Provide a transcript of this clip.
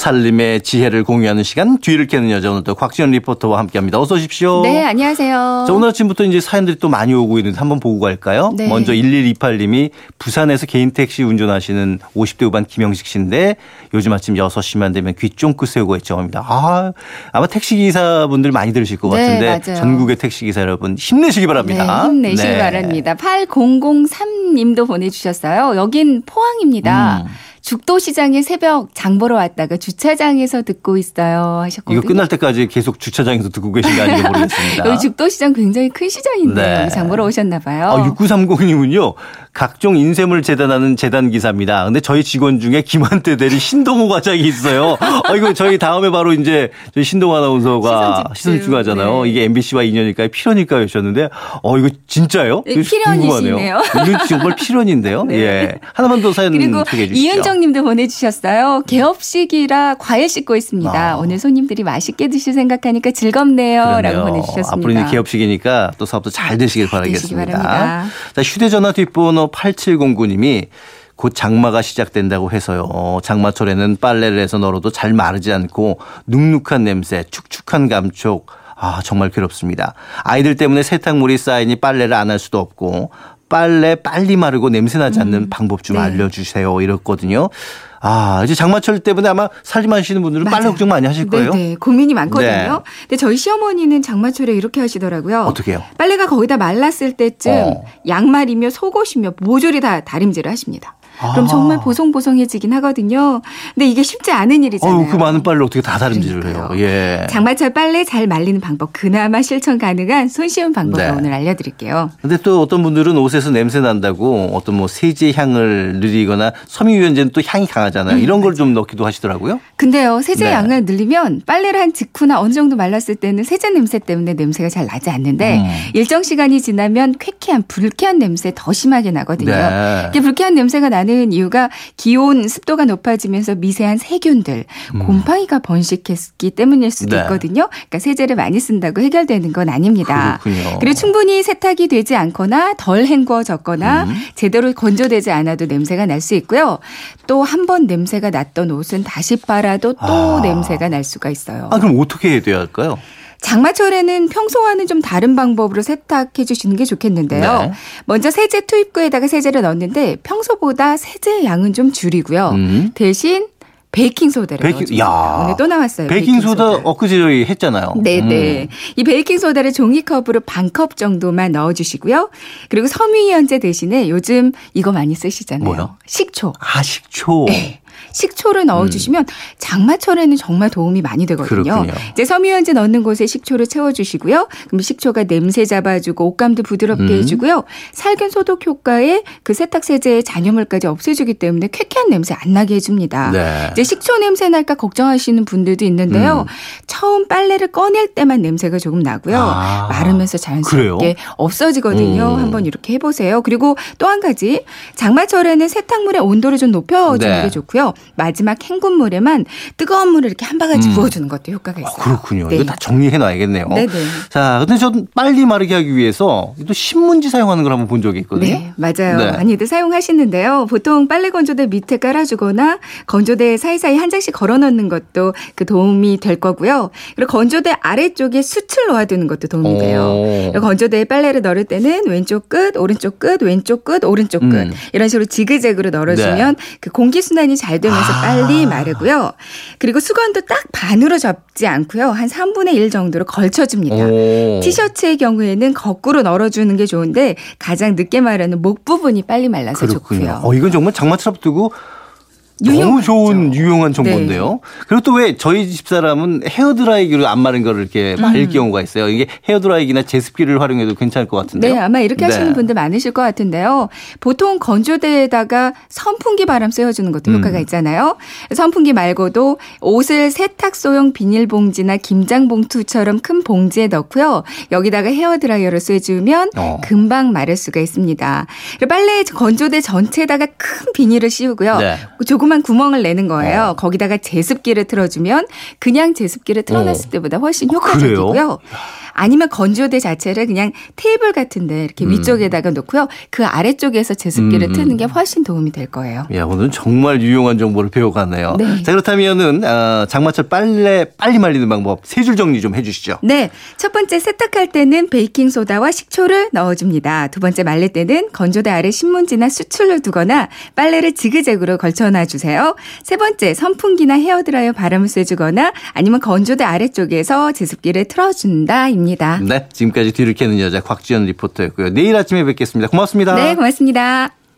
살림의 지혜를 공유하는 시간 뒤를 캐는 여자 오늘도 곽지연 리포터와 함께합니다. 어서 오십시오. 네, 안녕하세요. 자, 오늘 아침부터 이제 사연들이 또 많이 오고 있는데 한번 보고 갈까요? 네. 먼저 1128님이 부산에서 개인 택시 운전하시는 50대 후반 김영식 씨인데 요즘 아침 6시만 되면 귀 쫑긋 세우고 애청합니다. 아, 아마 택시 기사분들 많이 들으실 것 네, 같은데 맞아요. 전국의 택시 기사 여러분 힘내시기 바랍니다. 네, 힘내시기 네. 바랍니다. 8003님도 보내주셨어요. 여긴 포항입니다. 음. 죽도시장에 새벽 장 보러 왔다가 주차장에서 듣고 있어요 하셨거든요. 이거 끝날 때까지 계속 주차장에서 듣고 계신 거 아닌가 모르겠습니다. 여기 죽도시장 굉장히 큰 시장인데 네. 장 보러 오셨나 봐요. 아, 6930님은요. 각종 인쇄물 재단하는 재단 기사입니다. 근데 저희 직원 중에 김한태 대리 신동호 과장이 있어요. 어, 이거 저희 다음에 바로 이제 저희 신동호 아나운서가 시선 집중. 시선 집중하잖아요. 네. 이게 MBC와 인연일까요? 필연일까요? 하셨는데 어, 이거 진짜요? 네, 이거 필연이시네요. 이건 정말 필연인데요. 네. 예. 하나만 더 사연 소개해 주시죠. 이은정 님도 보내주셨어요. 개업식이라 과일 씻고 있습니다. 아. 오늘 손님들이 맛있게 드실 생각하니까 즐겁네요. 라고 그러네요. 보내주셨습니다. 앞으로 이제 개업식이니까 또 사업도 잘 되시길 되시기 바라겠습니다. 바랍니다. 자, 휴대전화 뒷번호 8709님이 곧 장마가 시작된다고 해서요. 어, 장마철에는 빨래를 해서 널어도 잘 마르지 않고 눅눅한 냄새, 축축한 감촉. 아, 정말 괴롭습니다. 아이들 때문에 세탁물이 쌓이니 빨래를 안 할 수도 없고 빨래 빨리 마르고 냄새 나지 않는 방법 좀 네. 알려주세요. 이렇거든요. 아, 이제 장마철 때문에 아마 살림하시는 분들은 빨래 맞아요. 걱정 많이 하실 거예요. 네, 네. 고민이 많거든요. 네. 근데 저희 시어머니는 장마철에 이렇게 하시더라고요. 어떻게 해요? 빨래가 거의 다 말랐을 때쯤 어. 양말이며 속옷이며 모조리 다 다림질을 하십니다. 그럼 아. 정말 보송보송해지긴 하거든요. 근데 이게 쉽지 않은 일이잖아요. 어우, 그 많은 빨래를 어떻게 다 다림질을 해요. 예. 장마철 빨래 잘 말리는 방법 그나마 실천 가능한 손쉬운 방법을 네. 오늘 알려드릴게요. 근데 또 어떤 분들은 옷에서 냄새 난다고 어떤 뭐 세제 향을 늘리거나 섬유유연제는 또 향이 강하잖아요. 이런 걸 좀 넣기도 하시더라고요. 근데요 세제 네. 양을 늘리면 빨래를 한 직후나 어느 정도 말랐을 때는 세제 냄새 때문에 냄새가 잘 나지 않는데 음. 일정 시간이 지나면 쾌쾌한 불쾌한 냄새 더 심하게 나거든요. 네. 이게 불쾌한 냄새가 나는 이유가 기온 습도가 높아지면서 미세한 세균들 곰팡이가 번식했기 때문일 수도 음. 네. 있거든요. 그러니까 세제를 많이 쓴다고 해결되는 건 아닙니다. 그렇군요. 그리고 충분히 세탁이 되지 않거나 덜 헹궈졌거나 음. 제대로 건조되지 않아도 냄새가 날 수 있고요. 또 한 번 냄새가 났던 옷은 다시 빨아도 또 아. 냄새가 날 수가 있어요. 아, 그럼 어떻게 해야 할까요? 장마철에는 평소와는 좀 다른 방법으로 세탁해 주시는 게 좋겠는데요. 네. 먼저 세제 투입구에다가 세제를 넣는데 평소보다 세제 양은 좀 줄이고요. 음. 대신 베이킹 소다를 베이킹- 넣어줍니다. 야. 오늘 또 나왔어요. 베이킹 소다 엊그제 저희 했잖아요. 네네. 이 베이킹 소다를 종이컵으로 반 컵 정도만 넣어주시고요. 그리고 섬유유연제 대신에 요즘 이거 많이 쓰시잖아요. 뭐요? 식초. 아, 식초. 네. 식초를 넣어주시면 장마철에는 정말 도움이 많이 되거든요. 그렇군요. 이제 섬유유연제 넣는 곳에 식초를 채워주시고요. 그럼 식초가 냄새 잡아주고 옷감도 부드럽게 음. 해주고요. 살균 소독 효과에 그 세탁 세제의 잔여물까지 없애주기 때문에 쾌쾌한 냄새 안 나게 해줍니다. 네. 이제 식초 냄새 날까 걱정하시는 분들도 있는데요. 음. 처음 빨래를 꺼낼 때만 냄새가 조금 나고요. 아. 마르면서 자연스럽게 그래요? 없어지거든요. 음. 한번 이렇게 해보세요. 그리고 또 한 가지 장마철에는 세탁물의 온도를 좀 높여주는 네. 게 좋고요. 마지막 헹군 물에만 뜨거운 물을 이렇게 한 바가지 음. 부어주는 것도 효과가 아, 있어요. 그렇군요. 네. 이거 다 정리해 놔야겠네요. 네네. 자, 근데 전 빨리 마르게 하기 위해서 또 신문지 사용하는 걸 한번 본 적이 있거든요. 네, 맞아요. 네. 많이들 사용하시는데요. 보통 빨래 건조대 밑에 깔아주거나 건조대 사이사이 한 장씩 걸어 넣는 것도 그 도움이 될 거고요. 그리고 건조대 아래쪽에 숯을 놓아두는 것도 도움이 돼요. 건조대에 빨래를 넣을 때는 왼쪽 끝, 오른쪽 끝, 왼쪽 끝, 오른쪽 끝 음. 이런 식으로 지그재그로 널어주면 그 공기 순환이 잘 되면서 아. 빨리 마르고요. 그리고 수건도 딱 반으로 접지 않고요. 한 3분의 1 정도로 걸쳐줍니다. 오. 티셔츠의 경우에는 거꾸로 널어주는 게 좋은데 가장 늦게 마르는 목 부분이 빨리 말라서 그렇군요. 좋고요. 어, 이건 정말 장마철 앞두고 너무. 좋은 유용한 정보인데요. 네. 그리고 또 왜 저희 집 사람은 헤어드라이기로 안 마른 거를 이렇게 말릴 경우가 있어요. 이게 헤어드라이기나 제습기를 활용해도 괜찮을 것 같은데요. 네, 아마 이렇게 하시는 네. 분들 많으실 것 같은데요. 보통 건조대에다가 선풍기 바람 쐬어주는 것도 효과가 음. 있잖아요. 선풍기 말고도 옷을 세탁소용 비닐봉지나 김장봉투처럼 큰 봉지에 넣고요. 여기다가 헤어드라이어를 쐬주면 어. 금방 마를 수가 있습니다. 빨래 건조대 전체에다가 큰 비닐을 씌우고요. 네. 조그만 구멍을 내는 거예요. 어. 거기다가 제습기를 틀어주면 그냥 제습기를 틀어놨을 어. 때보다 훨씬 어, 효과적이고요. 아니면 건조대 자체를 그냥 테이블 같은데 이렇게 음. 위쪽에다가 놓고요. 그 아래쪽에서 제습기를 음. 트는 게 훨씬 도움이 될 거예요. 야, 오늘은 정말 유용한 정보를 배워가네요. 네. 자, 그렇다면은, 어, 장마철 빨래 빨리 말리는 방법 세 줄 정리 좀 해주시죠. 네. 첫 번째 세탁할 때는 베이킹 소다와 식초를 넣어줍니다. 두 번째 말릴 때는 건조대 아래 신문지나 수출을 두거나 빨래를 지그재그로 걸쳐놔 주세요. 세 번째 선풍기나 헤어드라이어 바람을 쐬주거나 아니면 건조대 아래쪽에서 제습기를 틀어준다입니다. 네. 지금까지 뒤를 캐는 여자 곽지연 리포터였고요. 내일 아침에 뵙겠습니다. 고맙습니다. 네, 고맙습니다.